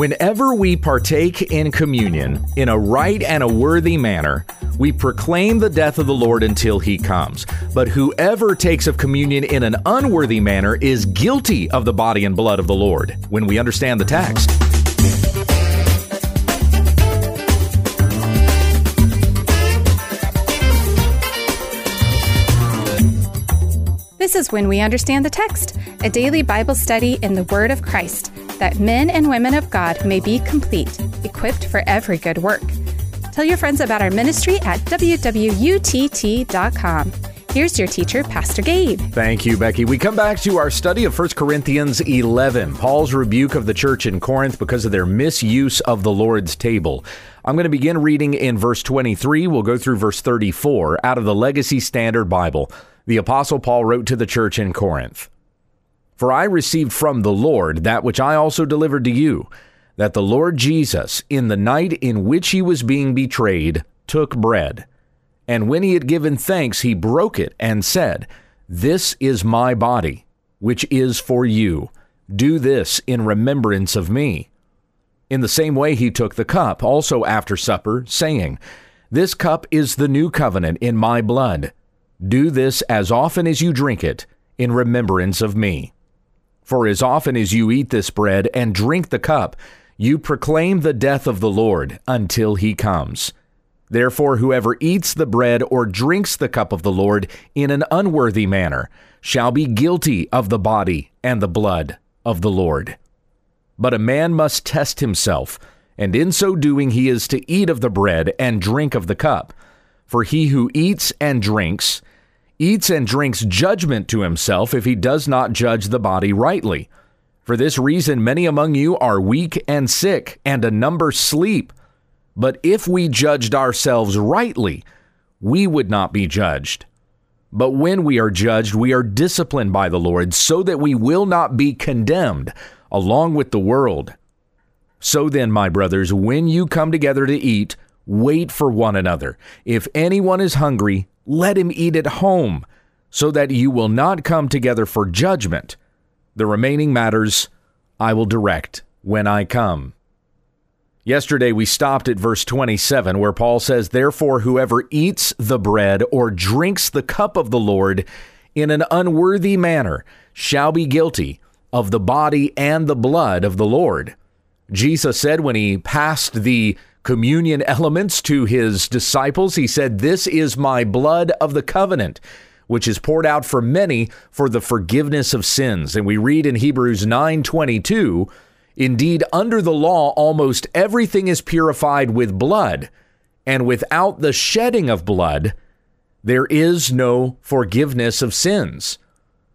Whenever we partake in communion in a right and a worthy manner, we proclaim the death of the Lord until he comes. But whoever takes of communion in an unworthy manner is guilty of the body and blood of the Lord, when we understand the text. This is When We Understand the Text, a daily Bible study in the Word of Christ, that men and women of God may be complete, equipped for every good work. Tell your friends about our ministry at wwutt.com. Here's your teacher, Pastor Gabe. Thank you, Becky. We come back to our study of 1 Corinthians 11, Paul's rebuke of the church in Corinth because of their misuse of the Lord's table. I'm going to begin reading in verse 23. We'll go through verse 34 out of the Legacy Standard Bible the Apostle Paul wrote to the church in Corinth For I received from the Lord that which I also delivered to you, that the Lord Jesus, in the night in which he was being betrayed, took bread. And when he had given thanks, he broke it and said, This is my body, which is for you. Do this in remembrance of me. In the same way, he took the cup also after supper, saying, This cup is the new covenant in my blood. Do this as often as you drink it in remembrance of me. For as often as you eat this bread and drink the cup, you proclaim the death of the Lord until he comes. Therefore, whoever eats the bread or drinks the cup of the Lord in an unworthy manner shall be guilty of the body and the blood of the Lord. But a man must test himself, and in so doing he is to eat of the bread and drink of the cup. For he who eats and drinks eats and drinks judgment to himself if he does not judge the body rightly. For this reason, many among you are weak and sick, and a number sleep. But if we judged ourselves rightly, we would not be judged. But when we are judged, we are disciplined by the Lord, so that we will not be condemned along with the world. So then, my brothers, when you come together to eat, wait for one another. If anyone is hungry, let him eat at home, so that you will not come together for judgment. The remaining matters I will direct when I come. Yesterday we stopped at verse 27, where Paul says, Therefore, whoever eats the bread or drinks the cup of the Lord in an unworthy manner shall be guilty of the body and the blood of the Lord. Jesus said when he passed the communion elements to his disciples. He said, This is my blood of the covenant, which is poured out for many for the forgiveness of sins. And we read in Hebrews 9 22, Indeed, under the law, almost everything is purified with blood, and without the shedding of blood, there is no forgiveness of sins.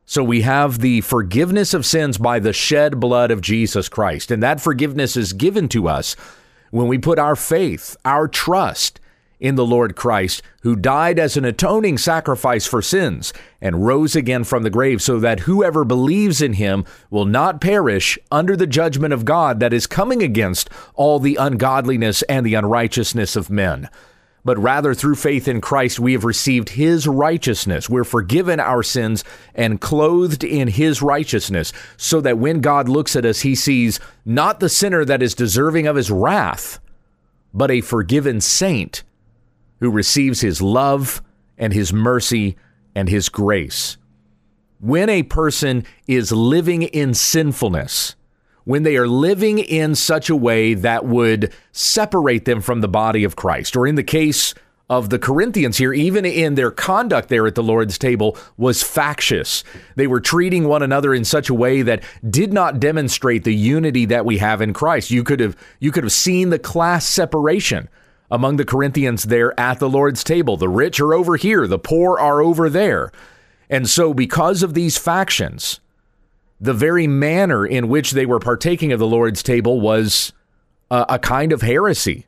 So we have the forgiveness of sins by the shed blood of Jesus Christ, and that forgiveness is given to us when we put our faith, our trust in the Lord Christ, who died as an atoning sacrifice for sins and rose again from the grave, so that whoever believes in him will not perish under the judgment of God that is coming against all the ungodliness and the unrighteousness of men but rather through faith in Christ, we have received his righteousness. We're forgiven our sins and clothed in his righteousness, so that when God looks at us, he sees not the sinner that is deserving of his wrath, but a forgiven saint who receives his love and his mercy and his grace. When a person is living in sinfulness, when they are living in such a way that would separate them from the body of Christ, or in the case of the Corinthians here, even in their conduct there at the Lord's table, was factious. They were treating one another in such a way that did not demonstrate the unity that we have in Christ. You could have you could have seen the class separation among the Corinthians there at the Lord's table. The rich are over here, the poor are over there. And so because of these factions, the very manner in which they were partaking of the Lord's table was a, a kind of heresy,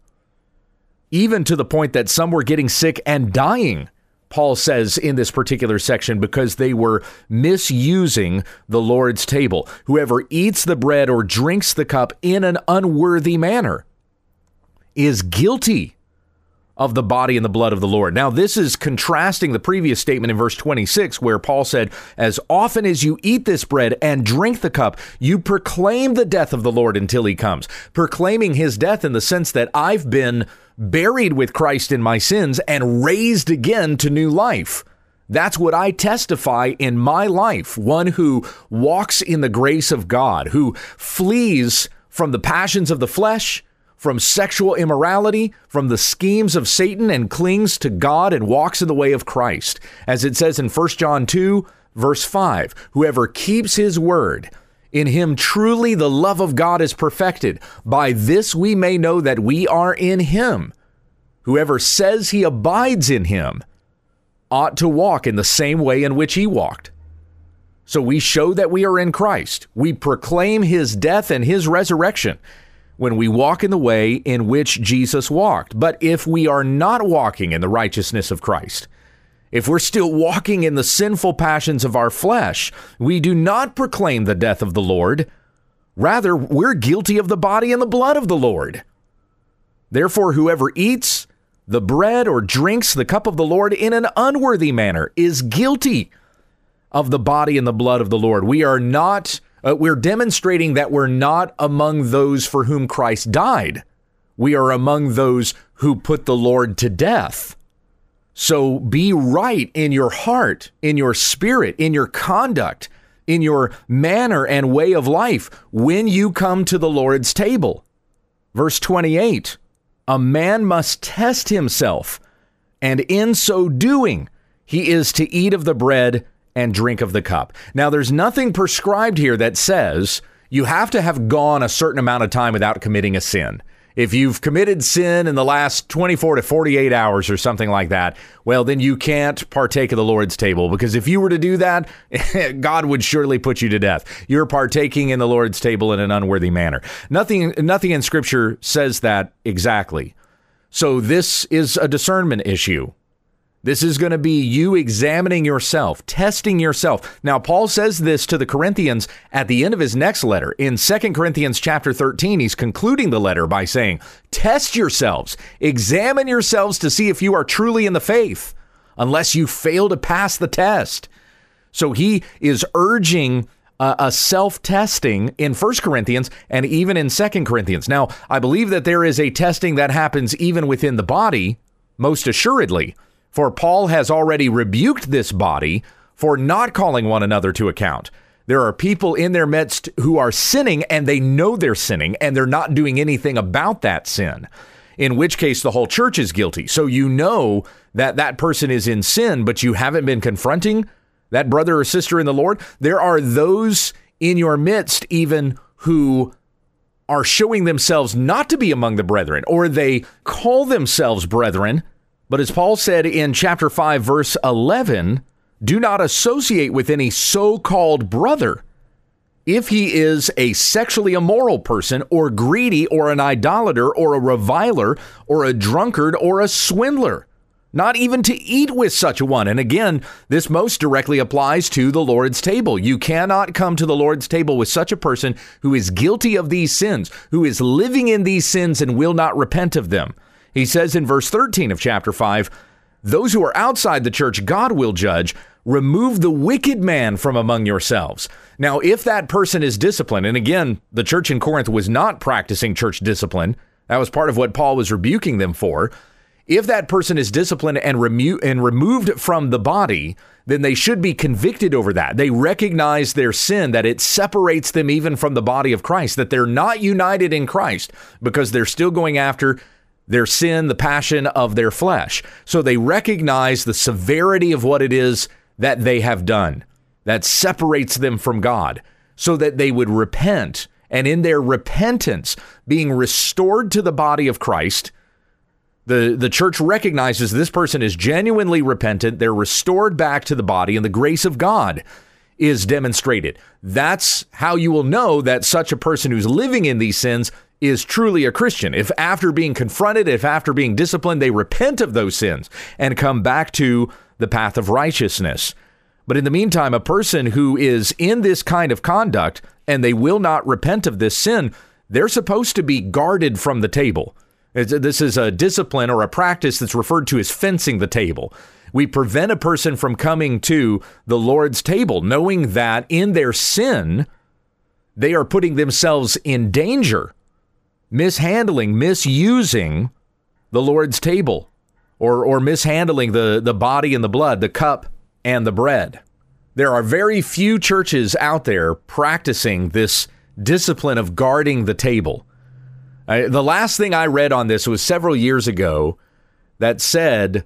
even to the point that some were getting sick and dying. Paul says in this particular section because they were misusing the Lord's table. Whoever eats the bread or drinks the cup in an unworthy manner is guilty of the body and the blood of the Lord. Now, this is contrasting the previous statement in verse 26, where Paul said, As often as you eat this bread and drink the cup, you proclaim the death of the Lord until he comes. Proclaiming his death in the sense that I've been buried with Christ in my sins and raised again to new life. That's what I testify in my life. One who walks in the grace of God, who flees from the passions of the flesh from sexual immorality, from the schemes of Satan, and clings to God and walks in the way of Christ. As it says in 1 John 2, verse 5 Whoever keeps his word, in him truly the love of God is perfected. By this we may know that we are in him. Whoever says he abides in him ought to walk in the same way in which he walked. So we show that we are in Christ. We proclaim his death and his resurrection when we walk in the way in which Jesus walked. But if we are not walking in the righteousness of Christ, if we're still walking in the sinful passions of our flesh, we do not proclaim the death of the Lord. Rather, we're guilty of the body and the blood of the Lord. Therefore, whoever eats the bread or drinks the cup of the Lord in an unworthy manner is guilty of the body and the blood of the Lord. We are not uh, we're demonstrating that we're not among those for whom Christ died. We are among those who put the Lord to death. So be right in your heart, in your spirit, in your conduct, in your manner and way of life when you come to the Lord's table. Verse 28 A man must test himself, and in so doing, he is to eat of the bread and drink of the cup. Now, there's nothing prescribed here that says you have to have gone a certain amount of time without committing a sin. If you've committed sin in the last 24 to 48 hours or something like that, well, then you can't partake of the Lord's table because if you were to do that, God would surely put you to death. You're partaking in the Lord's table in an unworthy manner. Nothing, nothing in Scripture says that exactly. So this is a discernment issue. This is going to be you examining yourself, testing yourself. Now, Paul says this to the Corinthians at the end of his next letter. In 2 Corinthians chapter 13, he's concluding the letter by saying, Test yourselves, examine yourselves to see if you are truly in the faith, unless you fail to pass the test. So he is urging a self testing in 1 Corinthians and even in 2 Corinthians. Now, I believe that there is a testing that happens even within the body, most assuredly. For Paul has already rebuked this body for not calling one another to account. There are people in their midst who are sinning and they know they're sinning and they're not doing anything about that sin, in which case the whole church is guilty. So you know that that person is in sin, but you haven't been confronting that brother or sister in the Lord. There are those in your midst, even who are showing themselves not to be among the brethren, or they call themselves brethren but as Paul said in chapter 5, verse 11, do not associate with any so called brother if he is a sexually immoral person or greedy or an idolater or a reviler or a drunkard or a swindler. Not even to eat with such a one. And again, this most directly applies to the Lord's table. You cannot come to the Lord's table with such a person who is guilty of these sins, who is living in these sins and will not repent of them. He says in verse 13 of chapter 5 Those who are outside the church, God will judge. Remove the wicked man from among yourselves. Now, if that person is disciplined, and again, the church in Corinth was not practicing church discipline, that was part of what Paul was rebuking them for. If that person is disciplined and, remo- and removed from the body, then they should be convicted over that. They recognize their sin, that it separates them even from the body of Christ, that they're not united in Christ because they're still going after their sin, the passion of their flesh. So they recognize the severity of what it is that they have done that separates them from God so that they would repent. And in their repentance, being restored to the body of Christ, the, the church recognizes this person is genuinely repentant. They're restored back to the body, and the grace of God is demonstrated. That's how you will know that such a person who's living in these sins is truly a Christian. If after being confronted, if after being disciplined, they repent of those sins and come back to the path of righteousness. But in the meantime, a person who is in this kind of conduct and they will not repent of this sin, they're supposed to be guarded from the table. This is a discipline or a practice that's referred to as fencing the table. We prevent a person from coming to the Lord's table, knowing that in their sin, they are putting themselves in danger, mishandling, misusing the Lord's table, or, or mishandling the, the body and the blood, the cup and the bread. There are very few churches out there practicing this discipline of guarding the table. I, the last thing I read on this was several years ago that said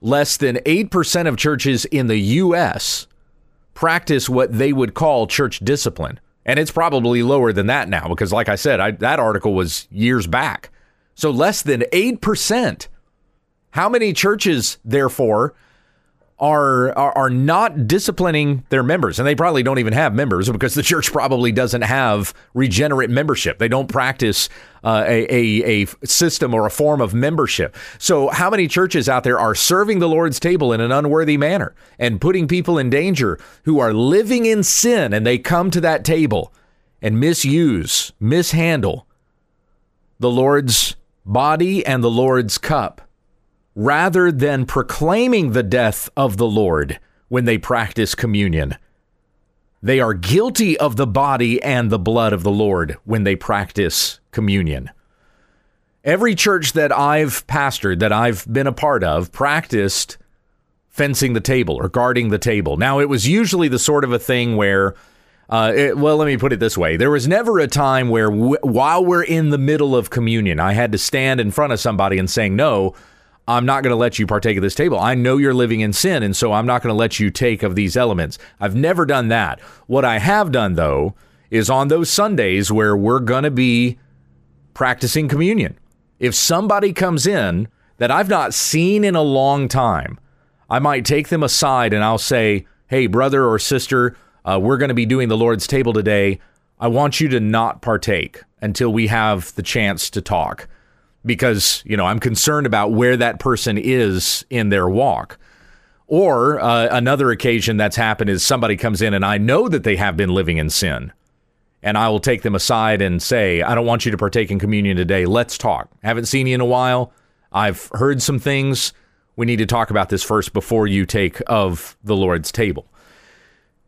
less than 8% of churches in the U.S. practice what they would call church discipline. And it's probably lower than that now because, like I said, I, that article was years back. So less than 8%. How many churches, therefore, are, are, are not disciplining their members, and they probably don't even have members because the church probably doesn't have regenerate membership. They don't practice uh, a, a, a system or a form of membership. So, how many churches out there are serving the Lord's table in an unworthy manner and putting people in danger who are living in sin, and they come to that table and misuse, mishandle the Lord's body and the Lord's cup? Rather than proclaiming the death of the Lord when they practice communion. They are guilty of the body and the blood of the Lord when they practice communion. Every church that I've pastored, that I've been a part of, practiced fencing the table or guarding the table. Now, it was usually the sort of a thing where, uh, it, well, let me put it this way. There was never a time where, w- while we're in the middle of communion, I had to stand in front of somebody and saying, no, I'm not going to let you partake of this table. I know you're living in sin, and so I'm not going to let you take of these elements. I've never done that. What I have done, though, is on those Sundays where we're going to be practicing communion. If somebody comes in that I've not seen in a long time, I might take them aside and I'll say, Hey, brother or sister, uh, we're going to be doing the Lord's table today. I want you to not partake until we have the chance to talk because, you know, I'm concerned about where that person is in their walk. Or uh, another occasion that's happened is somebody comes in and I know that they have been living in sin. And I will take them aside and say, I don't want you to partake in communion today. Let's talk. Haven't seen you in a while. I've heard some things. We need to talk about this first before you take of the Lord's table.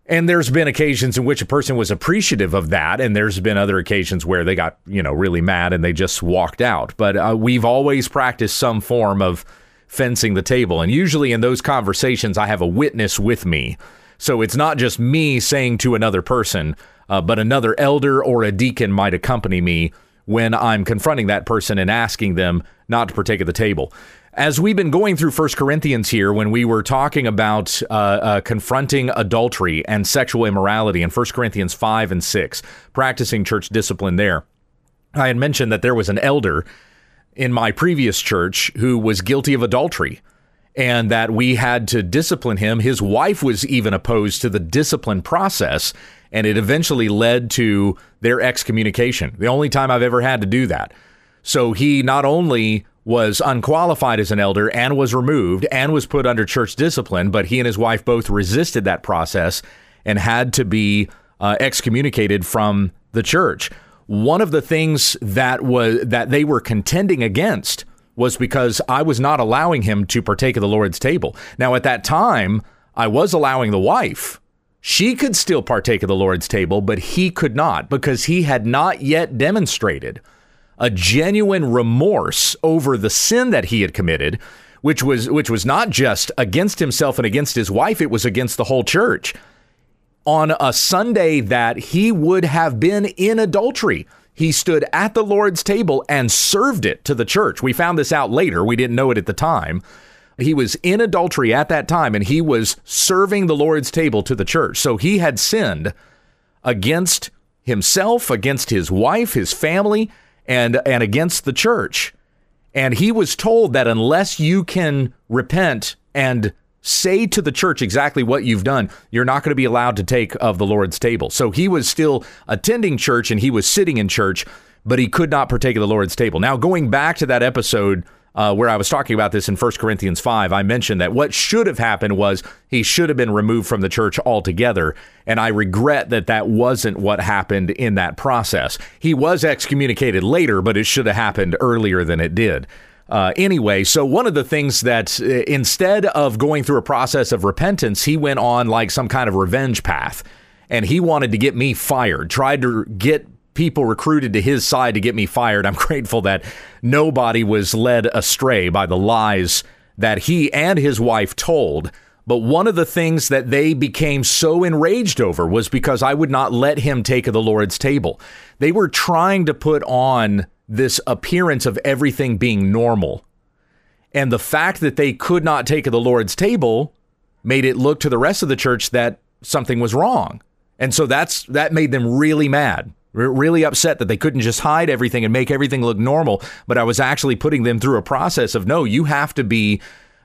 And there's been occasions in which a person was appreciative of that, and there's been other occasions where they got, you know, really mad and they just walked out. But uh, we've always practiced some form of fencing the table. And usually in those conversations, I have a witness with me. So it's not just me saying to another person, uh, but another elder or a deacon might accompany me when I'm confronting that person and asking them not to partake of the table. As we've been going through First Corinthians here, when we were talking about uh, uh, confronting adultery and sexual immorality in First Corinthians 5 and 6, practicing church discipline there, I had mentioned that there was an elder in my previous church who was guilty of adultery and that we had to discipline him. His wife was even opposed to the discipline process, and it eventually led to their excommunication. The only time I've ever had to do that. So he not only was unqualified as an elder and was removed and was put under church discipline, but he and his wife both resisted that process and had to be uh, excommunicated from the church. One of the things that was that they were contending against was because I was not allowing him to partake of the Lord's table. Now at that time, I was allowing the wife. She could still partake of the Lord's table, but he could not because he had not yet demonstrated a genuine remorse over the sin that he had committed, which was which was not just against himself and against his wife, it was against the whole church. On a Sunday that he would have been in adultery, he stood at the Lord's table and served it to the church. We found this out later. We didn't know it at the time. He was in adultery at that time and he was serving the Lord's table to the church. So he had sinned against himself, against his wife, his family, and and against the church. And he was told that unless you can repent and say to the church exactly what you've done, you're not going to be allowed to take of the Lord's table. So he was still attending church and he was sitting in church, but he could not partake of the Lord's table. Now, going back to that episode uh, where I was talking about this in 1 Corinthians 5, I mentioned that what should have happened was he should have been removed from the church altogether. And I regret that that wasn't what happened in that process. He was excommunicated later, but it should have happened earlier than it did. Uh, anyway, so one of the things that uh, instead of going through a process of repentance, he went on like some kind of revenge path. And he wanted to get me fired, tried to get people recruited to his side to get me fired. I'm grateful that nobody was led astray by the lies that he and his wife told. But one of the things that they became so enraged over was because I would not let him take of the Lord's table. They were trying to put on this appearance of everything being normal. And the fact that they could not take of the Lord's table made it look to the rest of the church that something was wrong. And so that's that made them really mad really upset that they couldn't just hide everything and make everything look normal. But I was actually putting them through a process of no, you have to be,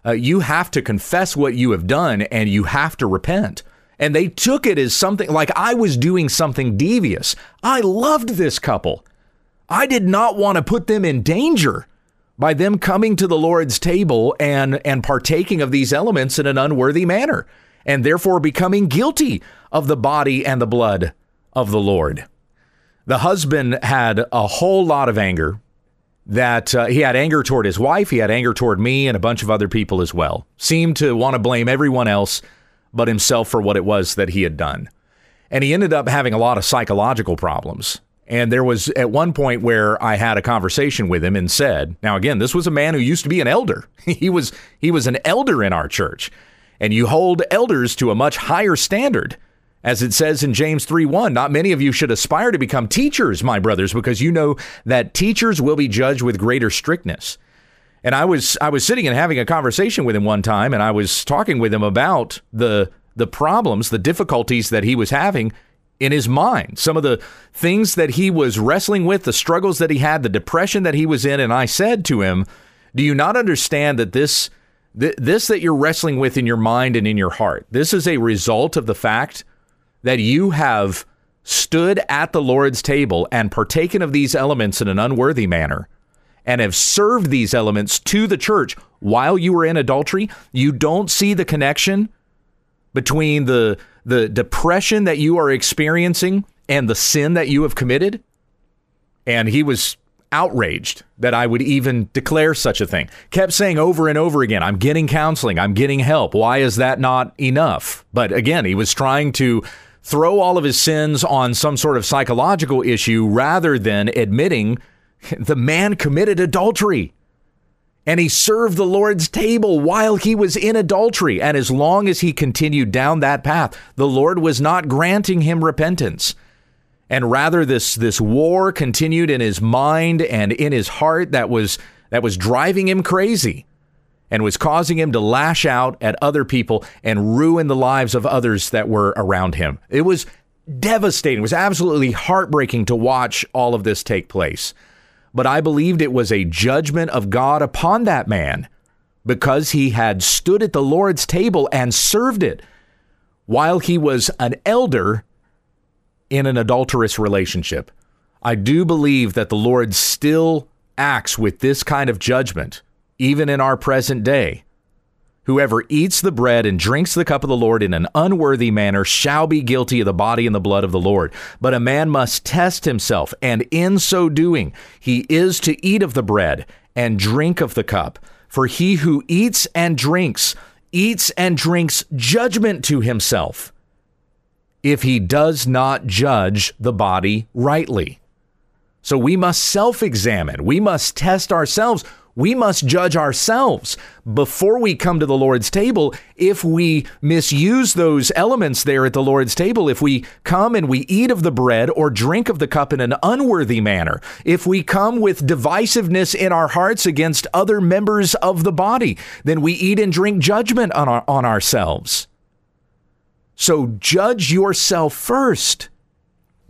uh, you have to confess what you have done and you have to repent. And they took it as something like I was doing something devious. I loved this couple. I did not want to put them in danger by them coming to the Lord's table and and partaking of these elements in an unworthy manner and therefore becoming guilty of the body and the blood of the Lord. The husband had a whole lot of anger that uh, he had anger toward his wife, he had anger toward me, and a bunch of other people as well. Seemed to want to blame everyone else but himself for what it was that he had done. And he ended up having a lot of psychological problems. And there was at one point where I had a conversation with him and said, now again, this was a man who used to be an elder. he was he was an elder in our church. And you hold elders to a much higher standard as it says in James 3 1, not many of you should aspire to become teachers, my brothers, because you know that teachers will be judged with greater strictness. And I was I was sitting and having a conversation with him one time, and I was talking with him about the the problems, the difficulties that he was having in his mind, some of the things that he was wrestling with, the struggles that he had, the depression that he was in. And I said to him, Do you not understand that this this that you're wrestling with in your mind and in your heart, this is a result of the fact that you have stood at the Lord's table and partaken of these elements in an unworthy manner and have served these elements to the church while you were in adultery, you don't see the connection between the the depression that you are experiencing and the sin that you have committed? And he was outraged that I would even declare such a thing. Kept saying over and over again, I'm getting counseling, I'm getting help. Why is that not enough? But again, he was trying to throw all of his sins on some sort of psychological issue rather than admitting the man committed adultery. And he served the Lord's table while he was in adultery. And as long as he continued down that path, the Lord was not granting him repentance. And rather this this war continued in his mind and in his heart that was that was driving him crazy and was causing him to lash out at other people and ruin the lives of others that were around him. It was devastating. It was absolutely heartbreaking to watch all of this take place. But I believed it was a judgment of God upon that man because he had stood at the Lord's table and served it while he was an elder in an adulterous relationship. I do believe that the Lord still acts with this kind of judgment even in our present day. Whoever eats the bread and drinks the cup of the Lord in an unworthy manner shall be guilty of the body and the blood of the Lord. But a man must test himself, and in so doing, he is to eat of the bread and drink of the cup. For he who eats and drinks, eats and drinks judgment to himself, if he does not judge the body rightly. So we must self examine. We must test ourselves we must judge ourselves before we come to the Lord's table. If we misuse those elements there at the Lord's table, if we come and we eat of the bread or drink of the cup in an unworthy manner, if we come with divisiveness in our hearts against other members of the body, then we eat and drink judgment on, our, on ourselves. So judge yourself first,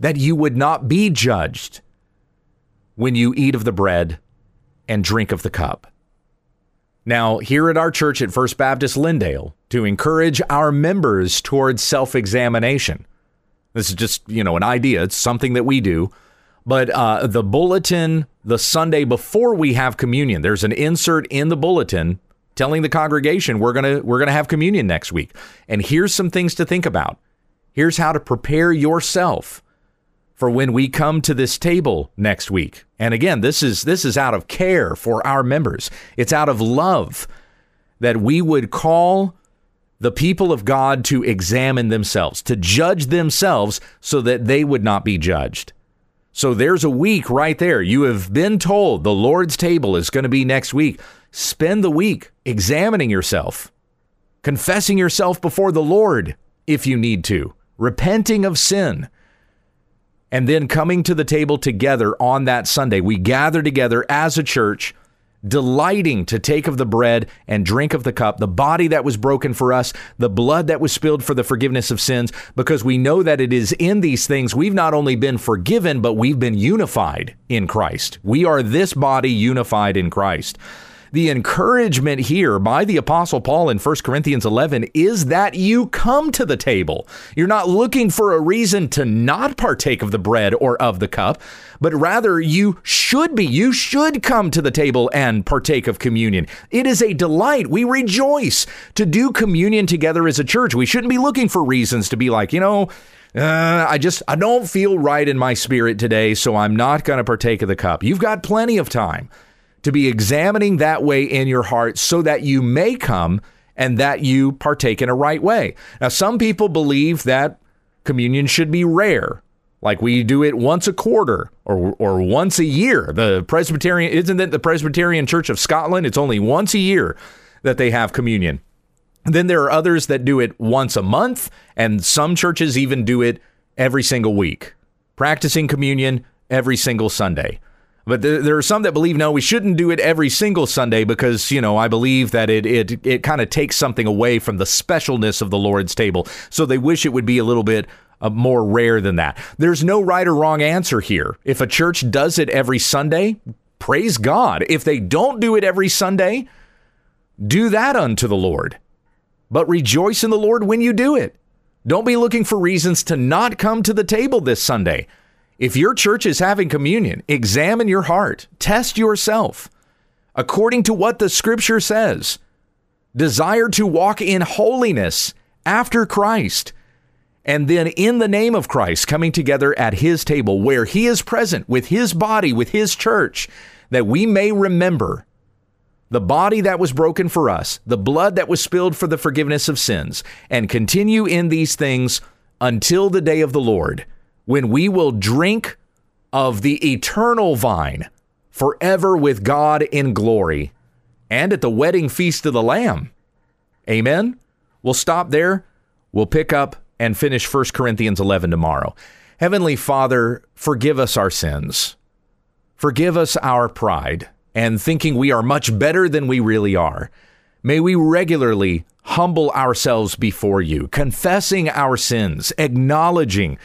that you would not be judged when you eat of the bread and drink of the cup. Now, here at our church at First Baptist Lindale, to encourage our members towards self examination, this is just, you know, an idea, it's something that we do. but uh, the bulletin the Sunday before we have communion, there's an insert in the bulletin telling the congregation we're gonna we're gonna have communion next week. And here's some things to think about. Here's how to prepare yourself for when we come to this table next week. And again, this is this is out of care for our members. It's out of love that we would call the people of God to examine themselves, to judge themselves so that they would not be judged. So there's a week right there. You have been told the Lord's table is going to be next week. Spend the week examining yourself, confessing yourself before the Lord if you need to, repenting of sin, and then coming to the table together on that Sunday. We gather together as a church delighting to take of the bread and drink of the cup, the body that was broken for us, the blood that was spilled for the forgiveness of sins, because we know that it is in these things we've not only been forgiven, but we've been unified in Christ. We are this body unified in Christ the encouragement here by the Apostle Paul in 1 Corinthians 11 is that you come to the table. You're not looking for a reason to not partake of the bread or of the cup, but rather you should be. You should come to the table and partake of communion. It is a delight. We rejoice to do communion together as a church. We shouldn't be looking for reasons to be like, you know, uh, I just I don't feel right in my spirit today, so I'm not going to partake of the cup. You've got plenty of time to be examining that way in your heart so that you may come and that you partake in a right way. Now, some people believe that communion should be rare, like we do it once a quarter or, or once a year. The Presbyterian, isn't it the Presbyterian Church of Scotland? It's only once a year that they have communion. Then there are others that do it once a month, and some churches even do it every single week, practicing communion every single Sunday. But there, are some that believe no, we shouldn't do it every single Sunday because you know I believe that it it it kind of takes something away from the specialness of the Lord's table. So they wish it would be a little bit uh, more rare than that. There's no right or wrong answer here. If a church does it every Sunday, praise God. If they don't do it every Sunday, do that unto the Lord. But rejoice in the Lord when you do it. Don't be looking for reasons to not come to the table this Sunday. If your church is having communion, examine your heart, test yourself according to what the scripture says. Desire to walk in holiness after Christ. And then, in the name of Christ, coming together at his table where he is present with his body, with his church, that we may remember the body that was broken for us, the blood that was spilled for the forgiveness of sins, and continue in these things until the day of the Lord when we will drink of the eternal vine forever with God in glory and at the wedding feast of the Lamb. Amen. We'll stop there. We'll pick up and finish 1 Corinthians 11 tomorrow. Heavenly Father, forgive us our sins. Forgive us our pride and thinking we are much better than we really are. May we regularly humble ourselves before you, confessing our sins, acknowledging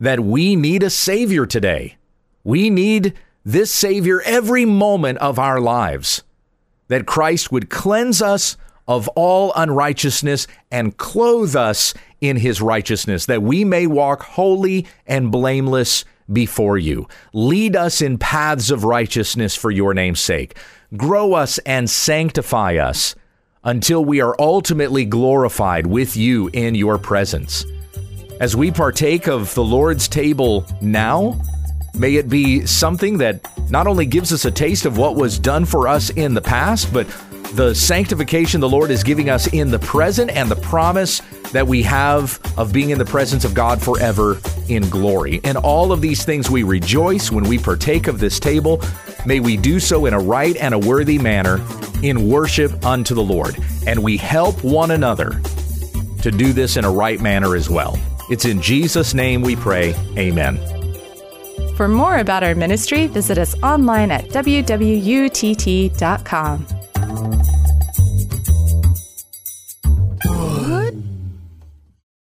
that we need a Savior today. We need this Savior every moment of our lives. That Christ would cleanse us of all unrighteousness and clothe us in his righteousness, that we may walk holy and blameless before you. Lead us in paths of righteousness for your name's sake. Grow us and sanctify us until we are ultimately glorified with you in your presence. As we partake of the Lord's table now, may it be something that not only gives us a taste of what was done for us in the past, but the sanctification the Lord is giving us in the present and the promise that we have of being in the presence of God forever in glory. And all of these things we rejoice when we partake of this table. May we do so in a right and a worthy manner in worship unto the Lord. And we help one another to do this in a right manner as well. It's in Jesus' name we pray. Amen. For more about our ministry, visit us online at wwutt.com.